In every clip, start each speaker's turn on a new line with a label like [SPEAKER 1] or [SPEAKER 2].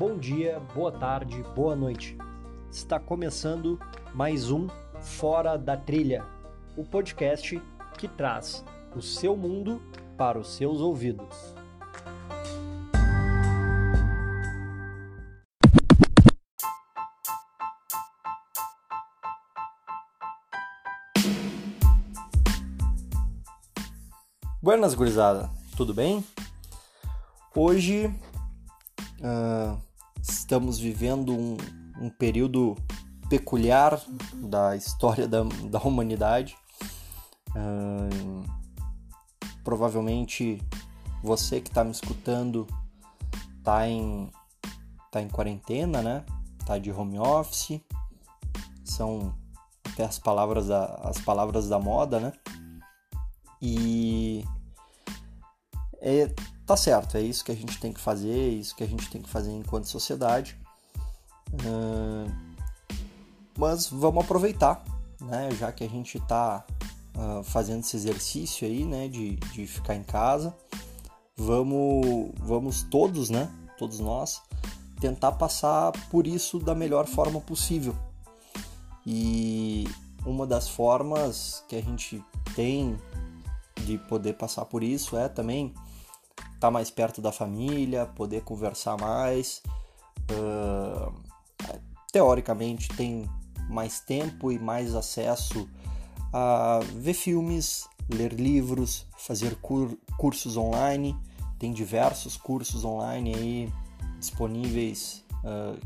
[SPEAKER 1] Bom dia, boa tarde, boa noite. Está começando mais um Fora da Trilha, o podcast que traz o seu mundo para os seus ouvidos. Buenas, gurizada, tudo bem? Hoje uh, estamos vivendo um, um, período peculiar da história da, da humanidade. Uh, provavelmente você que está me escutando está em, tá em quarentena, né? Tá de home office. São até as palavras da, as palavras da moda, né? E é, tá certo, é isso que a gente tem que fazer, é isso que a gente tem que fazer enquanto sociedade. Uh, mas vamos aproveitar, né? Já que a gente está uh, fazendo esse exercício aí, né? De, de ficar em casa, vamos, vamos todos, né? Todos nós tentar passar por isso da melhor forma possível. E uma das formas que a gente tem de poder passar por isso é também estar tá mais perto da família, poder conversar mais. Uh, teoricamente, tem mais tempo e mais acesso a ver filmes, ler livros, fazer cur cursos online. Tem diversos cursos online aí disponíveis uh,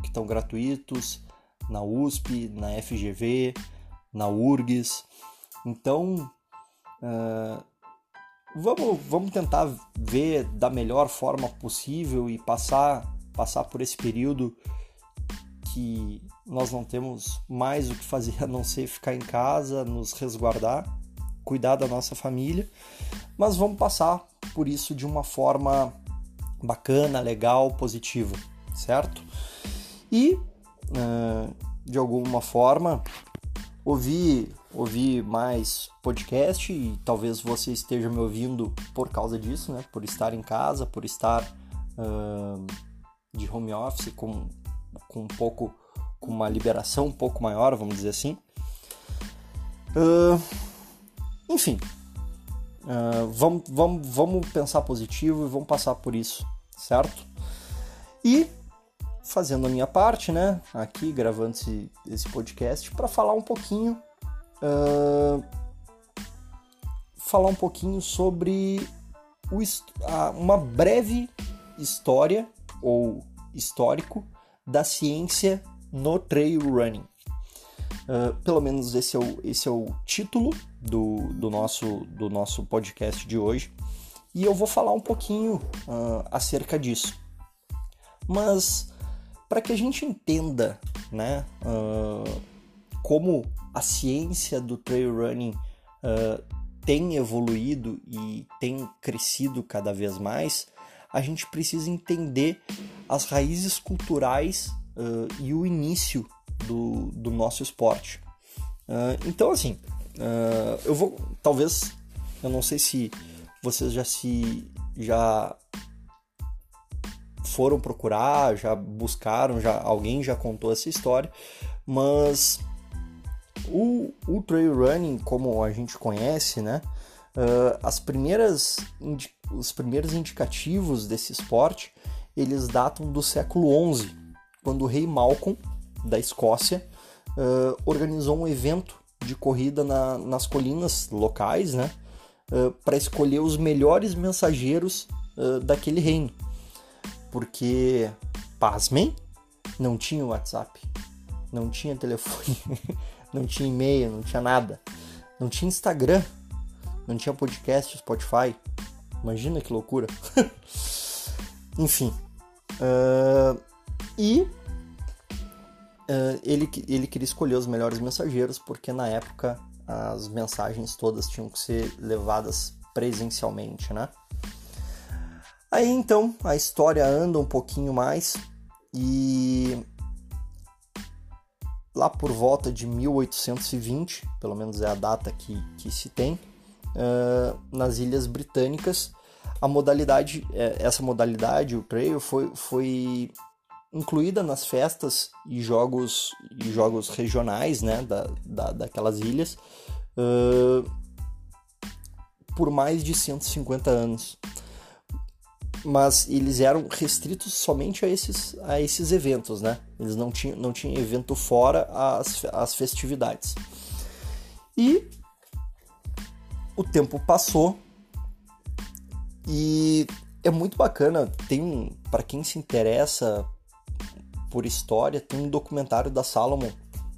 [SPEAKER 1] que estão gratuitos na USP, na FGV, na URGS. Então, uh, vamos, vamos tentar ver da melhor forma possível e passar, passar por esse período que nós não temos mais o que fazer a não ser ficar em casa, nos resguardar, cuidar da nossa família, mas vamos passar por isso de uma forma bacana, legal, positiva, certo? E uh, de alguma forma ouvir ouvir mais podcast e talvez você esteja me ouvindo por causa disso, né? Por estar em casa, por estar uh, de home office com, com um pouco com uma liberação um pouco maior, vamos dizer assim. Uh, enfim, uh, vamos, vamos, vamos pensar positivo e vamos passar por isso, certo? E fazendo a minha parte, né? Aqui gravando esse, esse podcast para falar um pouquinho uh, falar um pouquinho sobre o, uma breve história ou histórico da ciência no trail running. Uh, pelo menos esse é o, esse é o título do, do, nosso, do nosso podcast de hoje. E eu vou falar um pouquinho uh, acerca disso. Mas para que a gente entenda né, uh, como a ciência do trail running uh, tem evoluído e tem crescido cada vez mais, a gente precisa entender as raízes culturais uh, e o início do, do nosso esporte. Uh, então, assim, eu vou, talvez, eu não sei se vocês já se já foram procurar, já buscaram, já alguém já contou essa história, mas o, o trail running, como a gente conhece, né? Uh, as primeiras, os primeiros indicativos desse esporte eles datam do século XI, quando o rei Malcolm da Escócia uh, organizou um evento de corrida na, nas colinas locais, né, uh, para escolher os melhores mensageiros daquele reino, porque pasmem, não tinha WhatsApp, não tinha telefone, não tinha e-mail, não tinha nada. Não tinha Instagram, não tinha podcast, Spotify. Imagina que loucura. Enfim. Uh, e uh, ele, ele queria escolher os melhores mensageiros porque na época as mensagens todas tinham que ser levadas presencialmente, né? Aí então a história anda um pouquinho mais e lá por volta de 1820, pelo menos é a data que, que se tem, uh, nas Ilhas Britânicas, a modalidade, é, essa modalidade, o trail, foi, foi incluída nas festas e jogos, e jogos regionais né, da, da, daquelas ilhas uh, por mais de 150 anos. Mas eles eram restritos somente a esses, a esses eventos, né? Eles não tinham, não tinham evento fora as, as festividades. E o tempo passou e é muito bacana. Tem para quem se interessa por história, tem um documentário da Salomon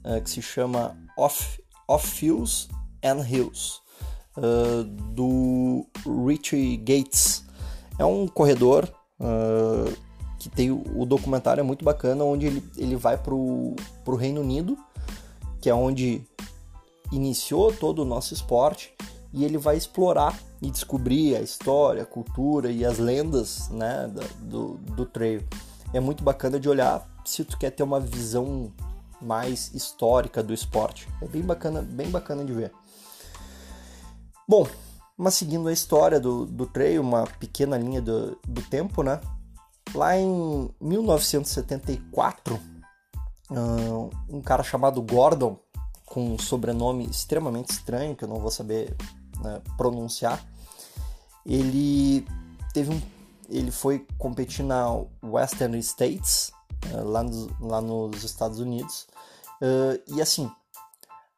[SPEAKER 1] uh, que se chama Off, Off Fields and Hills, uh, do Richie Gates. É um corredor uh, que tem o, documentário é muito bacana, onde ele, ele vai para o Reino Unido, que é onde iniciou todo o nosso esporte, e ele vai explorar e descobrir a história, a cultura e as lendas né, do, do trail. É muito bacana de olhar se tu quer ter uma visão mais histórica do esporte. É bem bacana, bem bacana de ver. Bom, mas seguindo a história do, do trail, uma pequena linha do, do tempo, né? Lá em 1974, um cara chamado Gordon, com um sobrenome extremamente estranho, que eu não vou saber né, pronunciar, ele teve um, ele foi competir na Western States uh, lá, nos, lá nos Estados Unidos uh, e assim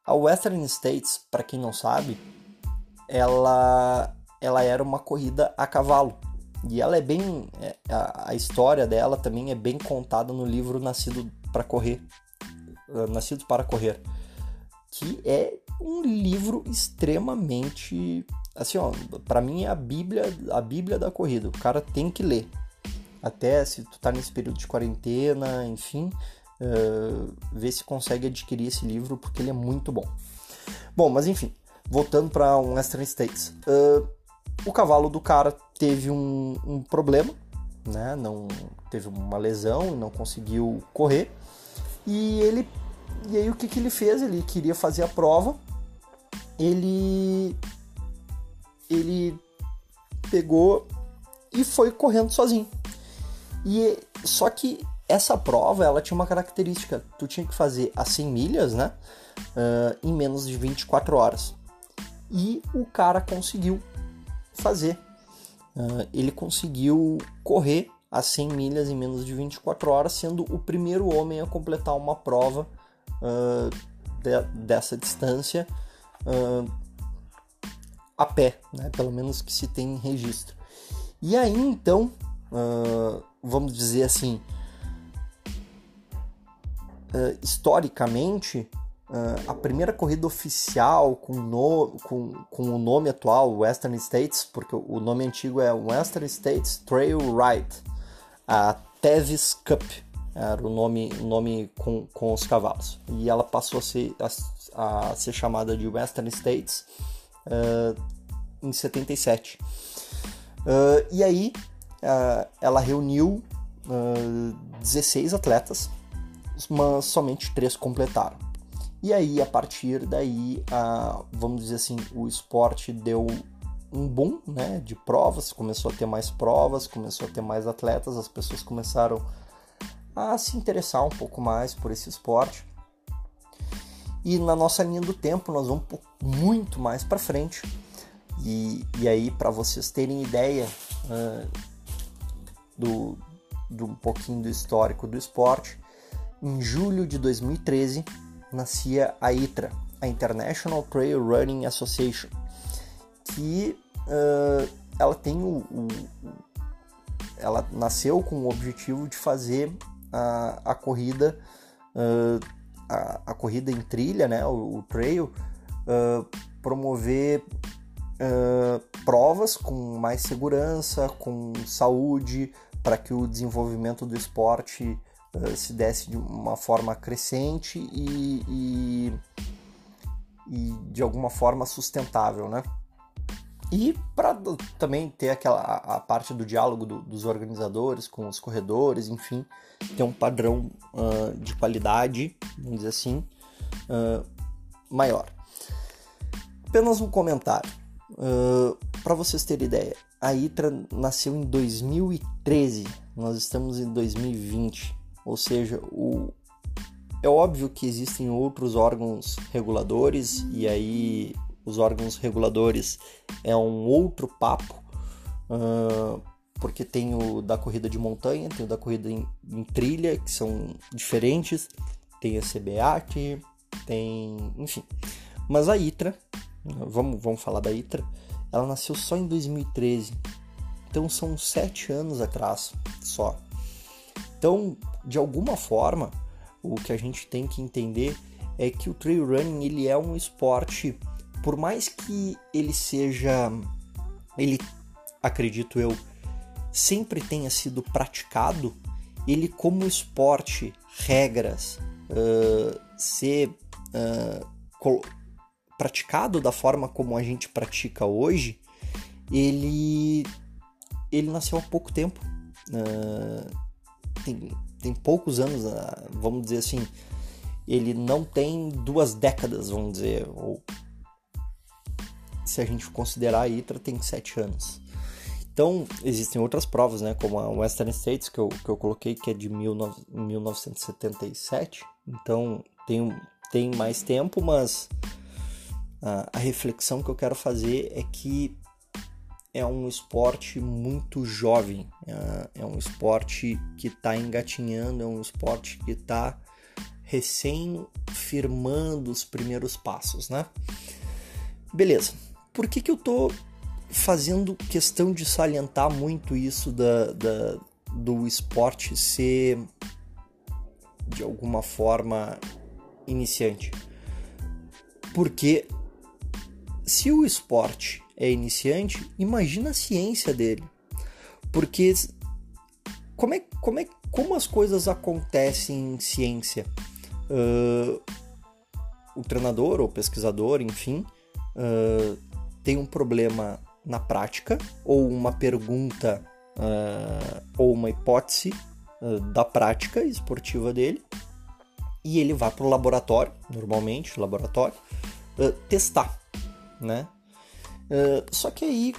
[SPEAKER 1] a Western States para quem não sabe ela ela era uma corrida a cavalo e ela é bem é, a, a história dela também é bem contada no livro Nascido para correr uh, Nascido para correr que é um livro extremamente assim, ó, para mim é a bíblia, a bíblia da corrida. O cara tem que ler. Até se tu tá nesse período de quarentena, enfim, uh, ver se consegue adquirir esse livro porque ele é muito bom. Bom, mas enfim, voltando para um Western States. Uh, o cavalo do cara teve um, um problema, né? Não teve uma lesão não conseguiu correr. E ele e aí o que, que ele fez? Ele queria fazer a prova. Ele ele pegou e foi correndo sozinho. E só que essa prova ela tinha uma característica, tu tinha que fazer as 100 milhas, né, uh, em menos de 24 horas. E o cara conseguiu fazer. Uh, ele conseguiu correr as 100 milhas em menos de 24 horas, sendo o primeiro homem a completar uma prova uh, de, dessa distância uh, a pé, né? pelo menos que se tem registro. E aí então, vamos dizer assim, historicamente, uh, a primeira corrida oficial com, no, com, com o nome atual, Western States, porque o nome antigo é Western States Trail Ride, a Tevis Cup era o nome, nome com, com os cavalos. E ela passou a ser, a, a ser chamada de Western States uh, em 77. Uh, e aí ela reuniu uh, 16 atletas, mas somente três completaram. E aí, a partir daí, vamos dizer assim, o esporte deu um boom né, de provas, começou a ter mais provas, começou a ter mais atletas, as pessoas começaram a se interessar um pouco mais por esse esporte. E na nossa linha do tempo, nós vamos muito mais para frente. E, e aí, para vocês terem ideia uh, do, do um pouquinho do histórico do esporte, em julho de 2013 nascia a ITRA, a International Trail Running Association, que uh, ela tem o, o, ela nasceu com o objetivo de fazer a, a corrida uh, a, a, corrida em trilha, né, o, o trail, uh, promover provas com mais segurança, com saúde, para que o desenvolvimento do esporte uh, se desse de uma forma crescente e, e, e de alguma forma sustentável, né? E para também ter aquela a, parte do diálogo do, dos organizadores com os corredores, enfim, ter um padrão uh, de qualidade, vamos dizer assim, uh, maior. Apenas um comentário. Uh, para vocês terem ideia, a ITRA nasceu em 2013, nós estamos em 2020. Ou seja, o, é óbvio que existem outros órgãos reguladores e aí os órgãos reguladores é um outro papo, uh, porque tem o da corrida de montanha, tem o da corrida em, em trilha, que são diferentes, tem a CBAT, tem. enfim. Mas a ITRA, vamos, vamos falar da ITRA, ela nasceu só em 2013, então são sete anos atrás só. Então, de alguma forma, o que a gente tem que entender é que o trail running ele é um esporte, por mais que ele seja, ele, acredito eu, sempre tenha sido praticado, ele como esporte, regras, uh, ser uh, praticado da forma como a gente pratica hoje, ele ele nasceu há pouco tempo. Uh, tem tem poucos anos, ah, vamos dizer assim, ele não tem duas décadas, vamos dizer, ou se a gente considerar a ITRA, tem sete anos. Então, existem outras provas, né, como a Western States, que eu, que eu coloquei, que é de 19, 1977, então tem, tem mais tempo, mas a, a reflexão que eu quero fazer é que é um esporte muito jovem, é, é um esporte que está engatinhando, é um esporte que está recém firmando os primeiros passos, né? Beleza. Por que, que eu tô fazendo questão de salientar muito isso da, da, do esporte ser de alguma forma iniciante? Porque se o esporte é iniciante, imagina a ciência dele. Porque como é, como é como as coisas acontecem em ciência? Uh, o treinador ou pesquisador, enfim, uh, tem um problema na prática ou uma pergunta uh, ou uma hipótese da prática esportiva dele e ele vai para o laboratório, normalmente, laboratório, testar, né? Uh, só que aí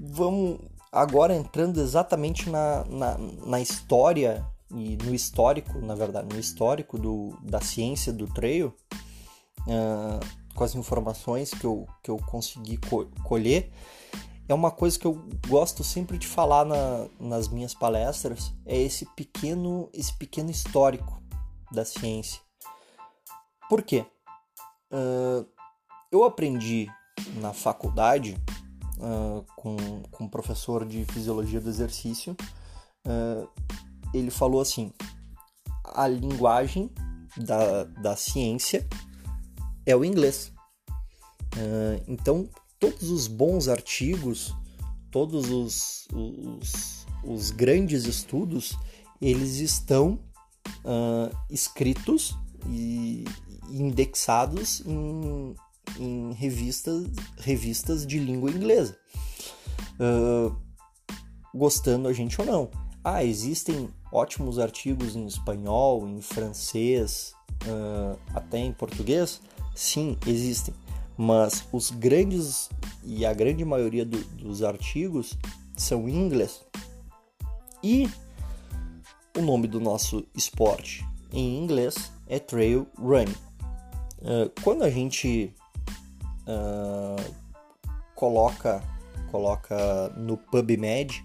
[SPEAKER 1] vamos agora entrando exatamente na, na, na, história e no histórico, na verdade, no histórico do, da ciência do trail, uh, com as informações que eu, que eu consegui co colher, é uma coisa que eu gosto sempre de falar na, nas minhas palestras, é esse pequeno, esse pequeno histórico da ciência. Por quê? Uh, eu aprendi na faculdade uh, com, com um professor de fisiologia do exercício. Uh, ele falou assim: a linguagem da, da ciência é o inglês. Uh, então, todos os bons artigos, todos os, os, os grandes estudos, eles estão escritos e indexados em, em revistas, revistas de língua inglesa. Uh, gostando a gente ou não. Ah, existem ótimos artigos em espanhol, em francês, uh, até em português? Sim, existem. Mas os grandes e a grande maioria do, dos artigos são em inglês. E o nome do nosso esporte em inglês é trail running. Uh, quando a gente uh, coloca coloca no PubMed.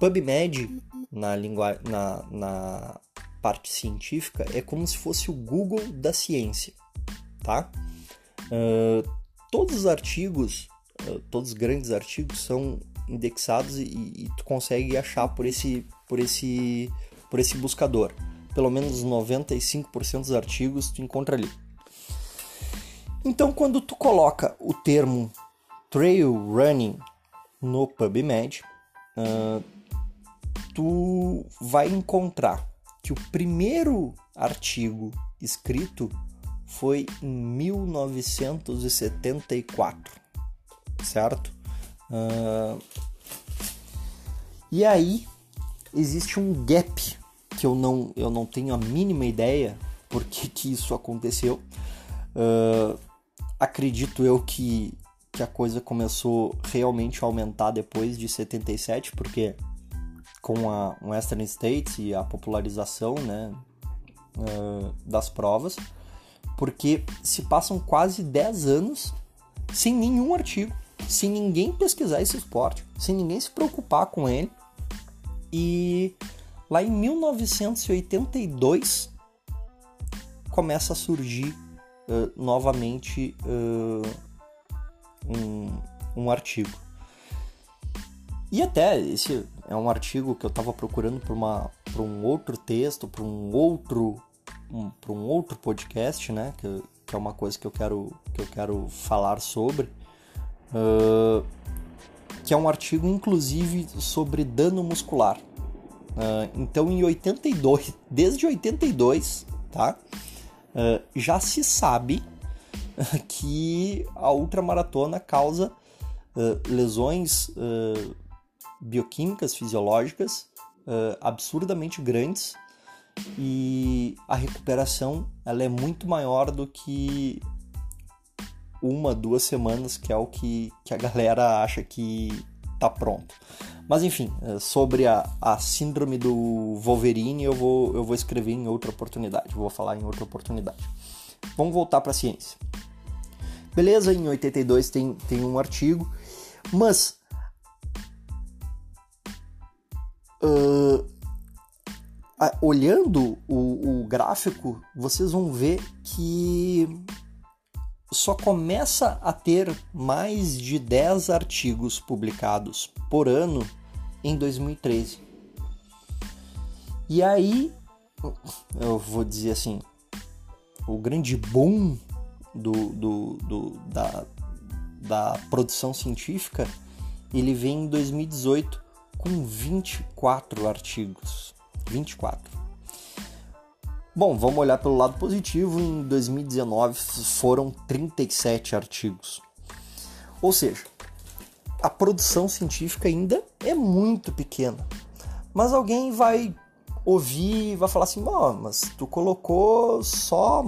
[SPEAKER 1] PubMed na língua na, na parte científica é como se fosse o Google da ciência, tá? Uh, todos os artigos, uh, todos os grandes artigos são indexados e, e, tu consegue achar por esse por esse por esse buscador. Pelo menos 95% dos artigos tu encontra ali. Então, quando tu coloca o termo trail running no PubMed, uh, tu vai encontrar que o primeiro artigo escrito foi em 1974, certo? Uh, e aí existe um gap que eu não, eu não tenho a mínima ideia por que, que isso aconteceu. Uh, acredito eu que, que a coisa começou realmente a aumentar depois de 77, porque com a Western States e a popularização né, uh, das provas, porque se passam quase 10 anos sem nenhum artigo, sem ninguém pesquisar esse esporte, sem ninguém se preocupar com ele. E lá em 1982 começa a surgir uh, novamente uh, um, um artigo. E até esse é um artigo que eu estava procurando para um outro texto, para um outro um, um outro podcast, né? Que, que, é uma coisa que eu quero que eu quero falar sobre, uh, que é um artigo inclusive sobre dano muscular. Uh, então em 82, desde 82, tá? Uh, já se sabe que a ultramaratona causa lesões bioquímicas, fisiológicas uh, absurdamente grandes e a recuperação ela é muito maior do que uma, duas semanas, que é o que, que a galera acha que tá pronto. Mas enfim, eh, sobre a, a síndrome do Wolverine eu vou, eu vou escrever em outra oportunidade, vou falar em outra oportunidade. Vamos voltar para a ciência. Beleza, em 82 tem, tem um artigo, mas uh, olhando o, o gráfico, vocês vão ver que só começa a ter mais de 10 artigos publicados por ano em 2013. E aí, eu vou dizer assim, o grande boom do, do, do, da, da produção científica ele vem em 2018 com 24 artigos. 24. Bom, vamos olhar pelo lado positivo. Em 2019 foram 37 artigos. Ou seja, a produção científica ainda é muito pequena. Mas alguém vai ouvir e vai falar assim: oh, mas tu colocou só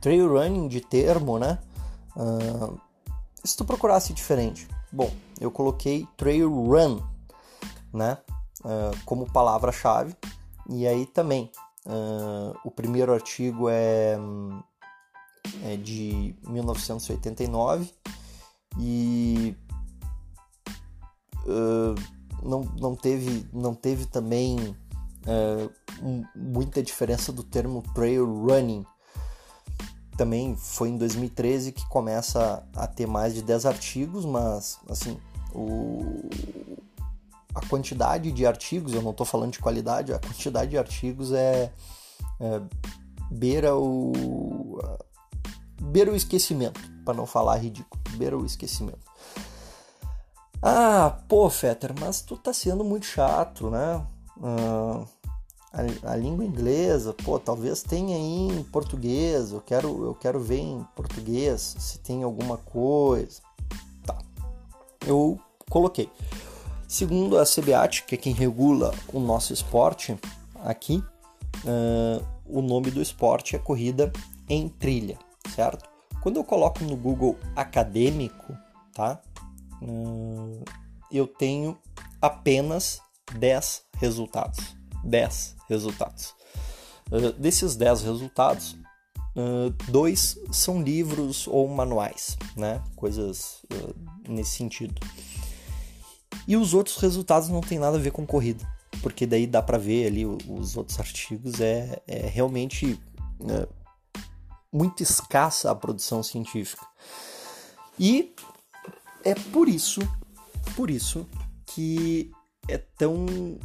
[SPEAKER 1] trail running de termo, né? Uh, se tu procurasse diferente. Bom, eu coloquei trail run né? Uh, como palavra-chave. E aí também, uh, o primeiro artigo é, é de 1989 e uh, não, não, teve, não teve também um, muita diferença do termo trail running. Também foi em 2013 que começa a ter mais de 10 artigos, mas assim, o, a quantidade de artigos, eu não estou falando de qualidade, a quantidade de artigos é, é beira o beira o esquecimento, para não falar ridículo, beira o esquecimento. Ah, pô, Fetter, mas tu tá sendo muito chato, né? Ah, a, a, língua inglesa, pô, talvez tenha aí em português, eu quero, eu quero ver em português se tem alguma coisa. Tá. Eu coloquei. Segundo a CBAT, que é quem regula o nosso esporte aqui, uh, o nome do esporte é corrida em trilha, certo? Quando eu coloco no Google acadêmico, tá? Uh, eu tenho apenas 10 resultados. 10 resultados. Uh, desses 10 resultados, uh, dois são livros ou manuais, né? Coisas uh, nesse sentido. E os outros resultados não tem nada a ver com corrida, porque daí dá para ver ali os outros artigos, é, é realmente é, muito escassa a produção científica. E é por isso, por isso que é tão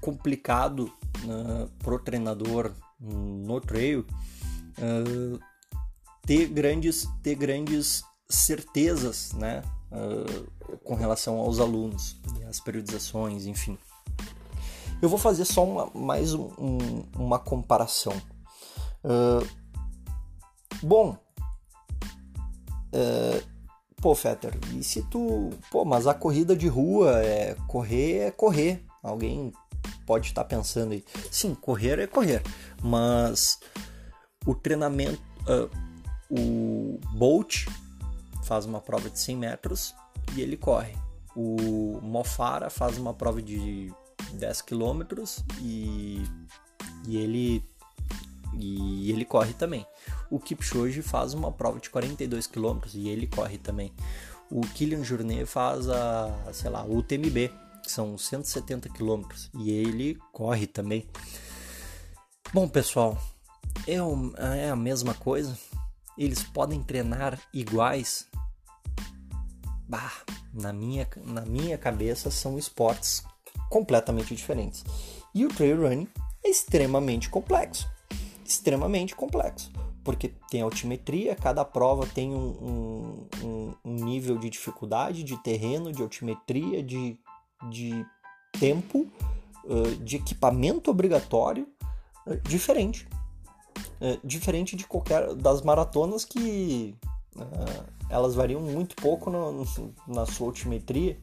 [SPEAKER 1] complicado uh, pro treinador no trail uh, ter grandes ter grandes certezas, né, uh, com relação aos alunos e as periodizações, enfim. Eu vou fazer só uma, mais um, um, uma comparação. Uh, bom, uh, pô, Fetter, e se tu. Pô, mas a corrida de rua é correr, é correr. Alguém pode estar pensando aí. Sim, correr é correr, mas o treinamento, uh, o Bolt faz uma prova de 100 metros e ele corre. O Mofara faz uma prova de 10 km e, e ele e ele corre também. O Kipchoge faz uma prova de 42 km e ele corre também. O Kilian Jornet faz a, sei lá, o UTMB, que são 170 km e ele corre também. Bom, pessoal, é, é a mesma coisa. Eles podem treinar iguais. Bah, na minha, na minha cabeça são esportes completamente diferentes. E o trail running é extremamente complexo. Extremamente complexo. Porque tem altimetria, cada prova tem um, um, um nível de dificuldade, de terreno, de altimetria, de, de tempo, de equipamento obrigatório diferente. diferente de qualquer das maratonas que elas variam muito pouco no, na sua altimetria,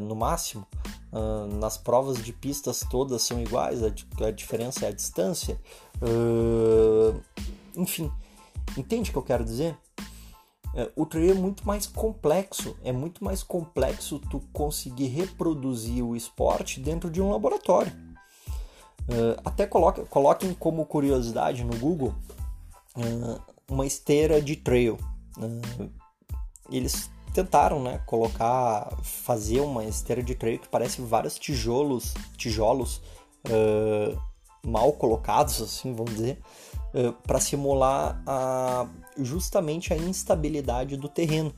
[SPEAKER 1] no máximo. Uh, nas provas de pistas todas são iguais, a, a diferença é a distância. Uh, enfim, entende o que eu quero dizer? Uh, o trail é muito mais complexo, é muito mais complexo tu conseguir reproduzir o esporte dentro de um laboratório. até coloque, coloquem como curiosidade no Google uma esteira de trail. Eles tentaram, né, colocar, fazer uma esteira de trail que parece vários tijolos, tijolos uh, mal colocados, assim, vamos dizer, uh, para simular a, justamente a instabilidade do terreno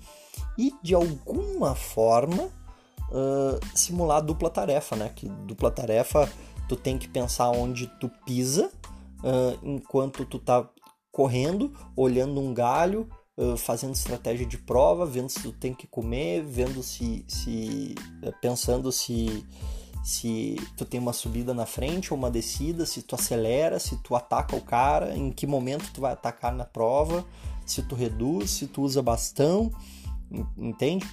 [SPEAKER 1] e de alguma forma uh, simular dupla tarefa, né? Que dupla tarefa tu tem que pensar onde tu pisa enquanto tu tá correndo, olhando um galho, fazendo estratégia de prova, vendo se tu tem que comer, vendo se, se eh, pensando se se tu tem uma subida na frente ou uma descida, se tu acelera, se tu ataca o cara, em que momento tu vai atacar na prova, se tu reduz, se tu usa bastão, entende?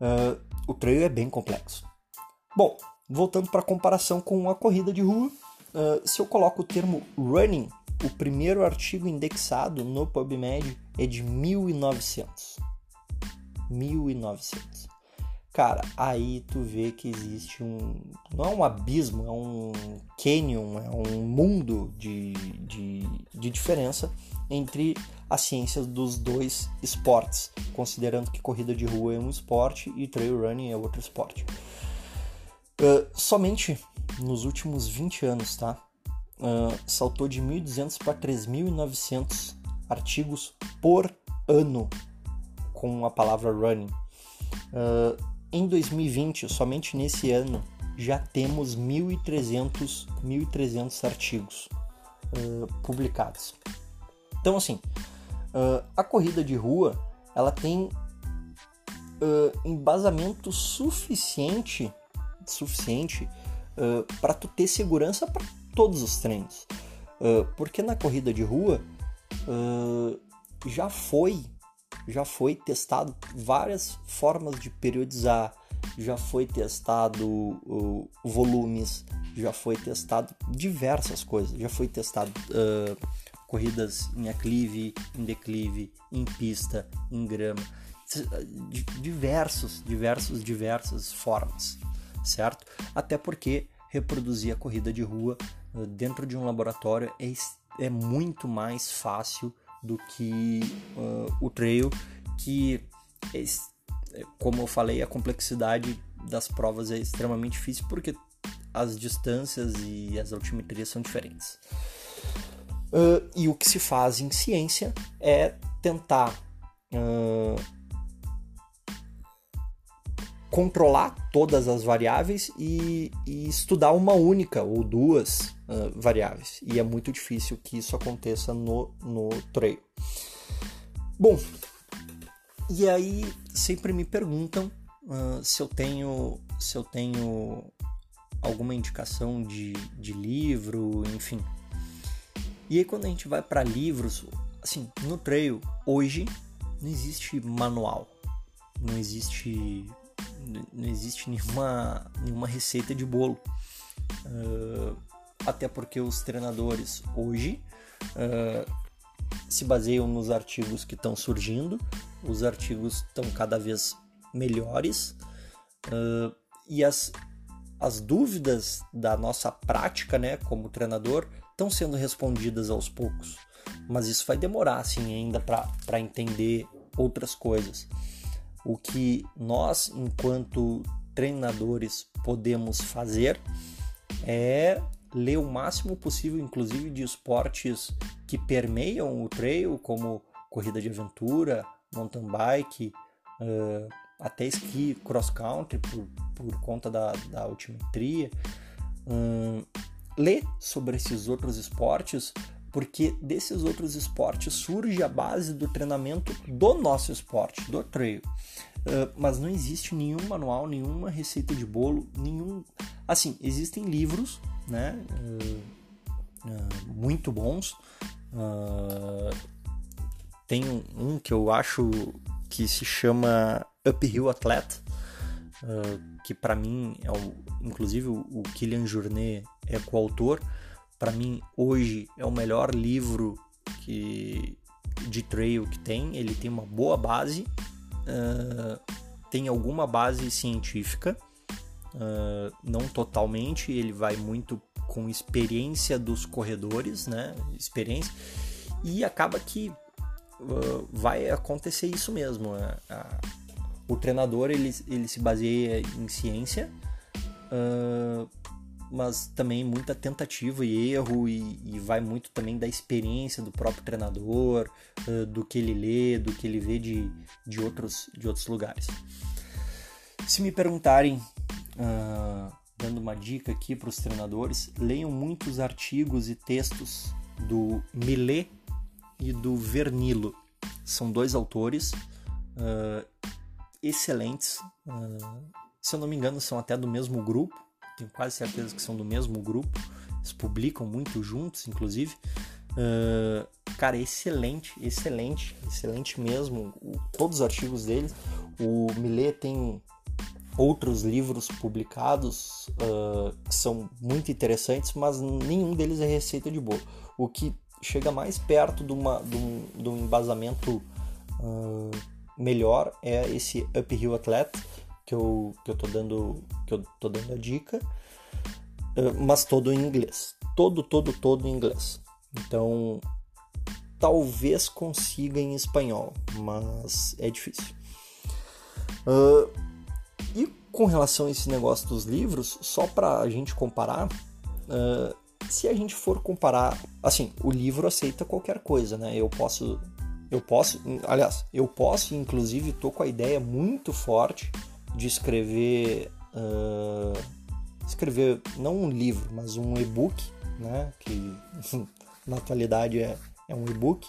[SPEAKER 1] Uh, o trail é bem complexo. Bom, voltando para a comparação com a corrida de rua, uh, se eu coloco o termo running o primeiro artigo indexado no PubMed é de 1900. 1900. Cara, aí tu vê que existe um. Não é um abismo, é um canyon, é um mundo de, de, de diferença entre as ciências dos dois esportes, considerando que corrida de rua é um esporte e trail running é outro esporte. Uh, somente nos últimos 20 anos, tá? Uh, saltou de 1.200 para 3.900 artigos por ano com a palavra running. Uh, em 2020, somente nesse ano, já temos 1.300, 1.300 artigos uh, publicados. Então, assim, a corrida de rua ela tem embasamento suficiente, suficiente para tu ter segurança para todos os treinos. Uh, porque na corrida de rua uh, já foi já foi testado várias formas de periodizar, já foi testado uh, volumes, já foi testado diversas coisas, já foi testado corridas em aclive, em declive, em pista, em grama, diversos, diversos, diversas formas, certo? Até porque reproduzir a corrida de rua dentro de um laboratório é, é muito mais fácil do que uh, o trail, que, é, como eu falei, a complexidade das provas é extremamente difícil porque as distâncias e as altimetrias são diferentes. Uh, e o que se faz em ciência é tentar uh, controlar todas as variáveis e, e estudar uma única ou duas uh, variáveis. E é muito difícil que isso aconteça no, no trail. Bom, e aí sempre me perguntam uh, se eu tenho se eu tenho alguma indicação de, de livro, enfim. E aí quando a gente vai para livros, assim, no trail hoje não existe manual, não existe não existe nenhuma, nenhuma receita de bolo. Uh, até porque os treinadores hoje uh, se baseiam nos artigos que estão surgindo, os artigos estão cada vez melhores uh, e as, as dúvidas da nossa prática, né, como treinador, estão sendo respondidas aos poucos. Mas isso vai demorar, assim, ainda para entender outras coisas. O que nós, enquanto treinadores, podemos fazer é ler o máximo possível, inclusive de esportes que permeiam o trail, como corrida de aventura, mountain bike, uh, até esqui cross country por, por conta da, da altimetria. Um, ler sobre esses outros esportes, porque desses outros esportes surge a base do treinamento do nosso esporte, do trail. Uh, mas não existe nenhum manual, nenhuma receita de bolo, nenhum. Assim, existem livros, né? Uh, uh, muito bons. tem um, que eu acho que se chama Uphill Athlete, que para mim é o, inclusive o, o Kylian Journet é coautor. Para mim hoje é o melhor livro que de trail que tem. Ele tem uma boa base uh, tem alguma base científica, uh, não totalmente, ele vai muito com experiência dos corredores, né? Experiência, e acaba que uh, vai acontecer isso mesmo. O treinador ele, ele se baseia em ciência, uh, mas também muita tentativa e erro e, e, vai muito também da experiência do próprio treinador, uh, do que ele lê, do que ele vê de, de, outros, de outros lugares. Se me perguntarem, uh, dando uma dica aqui para os treinadores, leiam muitos artigos e textos do Millet e do Vernilo. São dois autores uh, excelentes. se eu não me engano, são até do mesmo grupo tenho quase certeza que são do mesmo grupo, eles publicam muito juntos, inclusive. Uh, cara, excelente, excelente, excelente mesmo. O, todos os artigos deles. O Millet tem outros livros publicados uh, que são muito interessantes, mas nenhum deles é receita de bolo. O que chega mais perto de, uma, de, um, de um embasamento uh, melhor é esse Uphill Athlete, que eu, que eu tô dando que eu tô dando a dica, eh, mas todo em inglês. Todo, todo, todo em inglês. Então, talvez consiga em espanhol, mas é difícil. Uh, e com relação a esse negócio dos livros, só para a gente comparar, uh, se a gente for comparar, assim, o livro aceita qualquer coisa, né? Eu posso, eu posso, aliás, eu posso, inclusive, tô com a ideia muito forte de escrever uh, escrever não um livro, mas um e-book, né, que na atualidade é, é um e-book,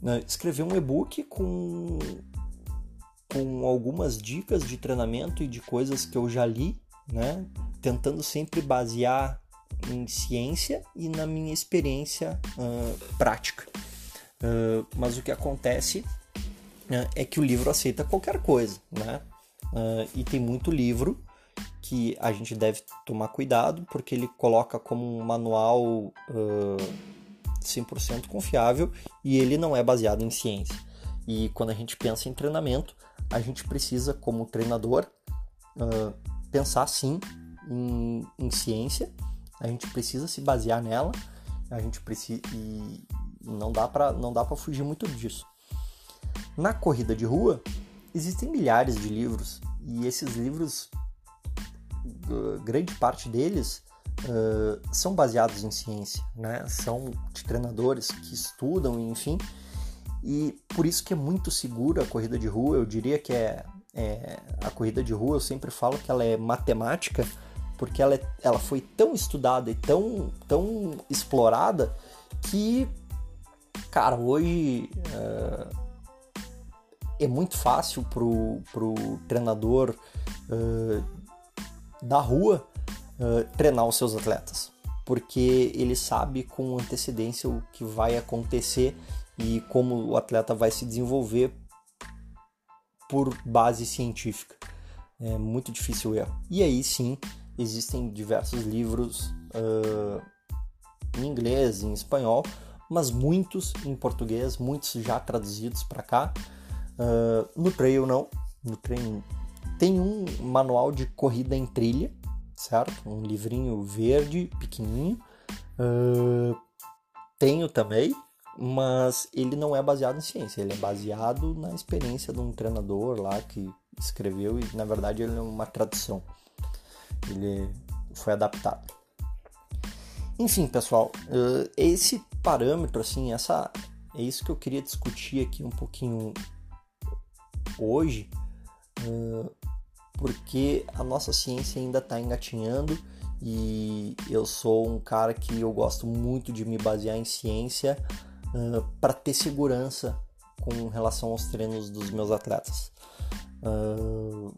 [SPEAKER 1] né, escrever um e-book com com algumas dicas de treinamento e de coisas que eu já li, né, tentando sempre basear em ciência e na minha experiência uh, prática. Uh, mas o que acontece é que o livro aceita qualquer coisa, né? Uh, e tem muito livro que a gente deve tomar cuidado porque ele coloca como um manual uh, 100% confiável e ele não é baseado em ciência. E quando a gente pensa em treinamento, a gente precisa, como treinador, uh, pensar sim em, em, ciência, a gente precisa se basear nela, a gente precisa e não dá para não dá para fugir muito disso. Na corrida de rua, existem milhares de livros e esses livros, grande parte deles, uh, são baseados em ciência, né? São de treinadores que estudam, enfim. E por isso que é muito segura a corrida de rua. Eu diria que é, é a corrida de rua. Eu sempre falo que ela é matemática porque ela, é, ela foi tão estudada e tão, tão explorada que, cara, hoje uh, é muito fácil pro, pro treinador uh, da rua uh, treinar os seus atletas, porque ele sabe com antecedência o que vai acontecer e como o atleta vai se desenvolver por base científica. É muito difícil o erro. E aí sim, existem diversos livros uh, em inglês, em espanhol, mas muitos em português, muitos já traduzidos para cá, Uh, no trail não, no trail tem um manual de corrida em trilha, certo? Um livrinho verde, pequenininho. Uh, tenho também, mas ele não é baseado em ciência, ele é baseado na experiência de um treinador lá que escreveu e na verdade ele é uma tradução. Ele foi adaptado. Enfim, pessoal, uh, esse parâmetro, assim, essa, é isso que eu queria discutir aqui um pouquinho hoje, uh, porque a nossa ciência ainda está engatinhando e eu sou um cara que eu gosto muito de me basear em ciência uh, para ter segurança com relação aos treinos dos meus atletas. Uh,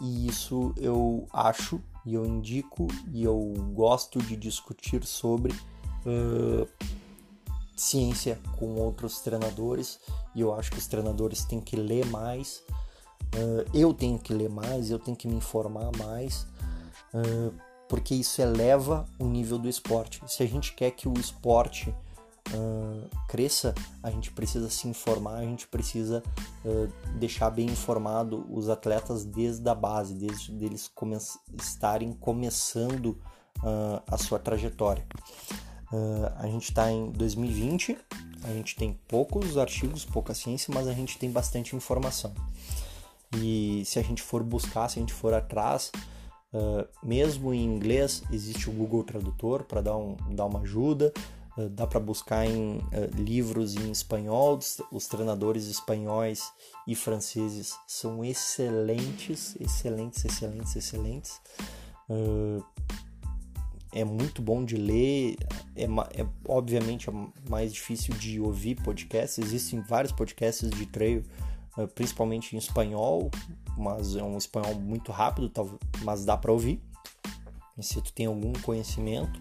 [SPEAKER 1] e isso eu acho e eu indico e eu gosto de discutir sobre uh, ciência com outros treinadores e eu acho que os treinadores têm que ler mais. Uh, eu tenho que ler mais, eu tenho que me informar mais, uh, porque isso eleva o nível do esporte. Se a gente quer que o esporte uh, cresça, a gente precisa se informar, a gente precisa deixar bem informado os atletas desde a base, desde eles come estarem começando a sua trajetória. A gente está em 2020, a gente tem poucos artigos, pouca ciência, mas a gente tem bastante informação. E se a gente for buscar, se a gente for atrás, Uh, mesmo em inglês existe o Google Tradutor para dar, um, dar uma ajuda. Eh, dá para buscar em uh, livros em espanhol. Os treinadores espanhóis e franceses são excelentes, excelentes, excelentes, excelentes. É muito bom de ler, é, é, obviamente é mais difícil de ouvir podcasts. Existem vários podcasts de trail, uh, principalmente em espanhol, mas é um espanhol muito rápido, mas dá para ouvir. se tu tem algum conhecimento.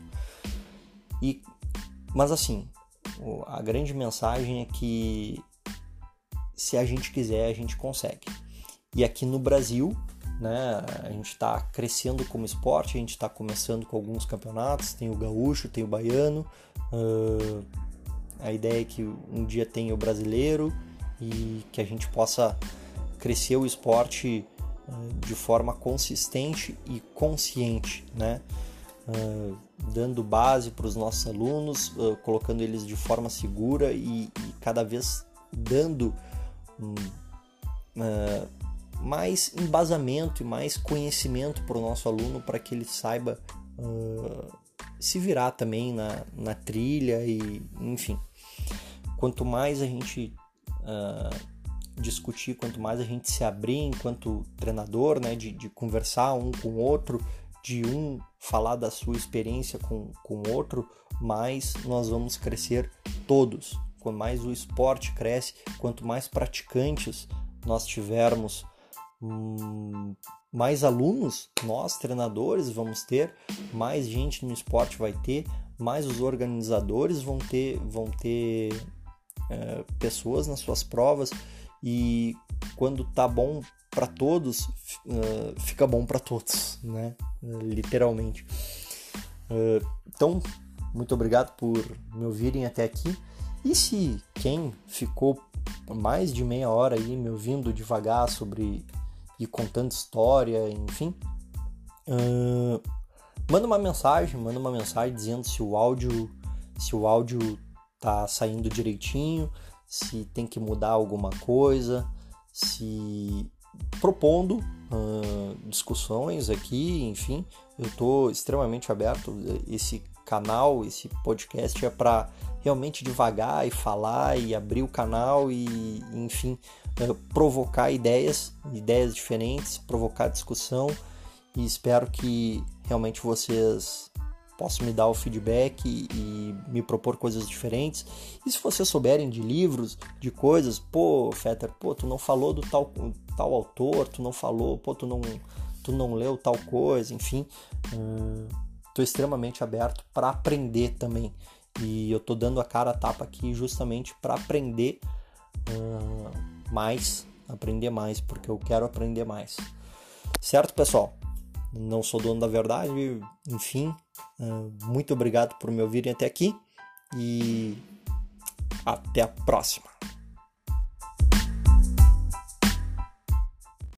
[SPEAKER 1] E mas assim, a grande mensagem é que se a gente quiser, a gente consegue. E aqui no Brasil, né, a gente está crescendo como esporte, a gente está começando com alguns campeonatos, tem o gaúcho, tem o baiano. Uh, a ideia é que um dia tenha o brasileiro e que a gente possa crescer o esporte uh, de forma consistente e consciente, né? Uh, dando base para os nossos alunos, colocando eles de forma segura e, e cada vez dando um, mais embasamento e mais conhecimento para o nosso aluno para que ele saiba se virar também na, na trilha e enfim. Quanto mais a gente discutir, quanto mais a gente se abrir enquanto treinador, né, de, de conversar um com o outro, de um falar da sua experiência com o outro, mais nós vamos crescer todos. Quanto mais o esporte cresce, quanto mais praticantes nós tivermos, mais alunos nós, treinadores, vamos ter, mais gente no esporte vai ter, mais os organizadores vão ter, vão ter é, pessoas nas suas provas e quando tá bom para todos, uh, fica bom para todos, né? literalmente. Uh, então, muito obrigado por me ouvirem até aqui. E se quem ficou mais de meia hora aí me ouvindo devagar sobre e contando história, enfim, uh, manda uma mensagem, manda uma mensagem dizendo se o áudio se o áudio tá saindo direitinho, se tem que mudar alguma coisa, se propondo uh, discussões aqui, enfim, eu estou extremamente aberto. Esse canal, esse podcast é para realmente devagar e falar e abrir o canal e, enfim, uh, provocar ideias, ideias diferentes, provocar discussão e espero que realmente vocês posso me dar o feedback e, e, me propor coisas diferentes. E se vocês souberem de livros, de coisas, pô, Fetter, pô, tu não falou do tal, tal autor, tu não falou, pô, tu não, tu não leu tal coisa, enfim, estou hum, extremamente aberto para aprender também. E eu tô dando a cara a tapa aqui justamente para aprender hum, mais, aprender mais, porque eu quero aprender mais. Certo, pessoal? Não sou dono da verdade, enfim, ah, muito obrigado por me ouvirem até aqui e até a próxima.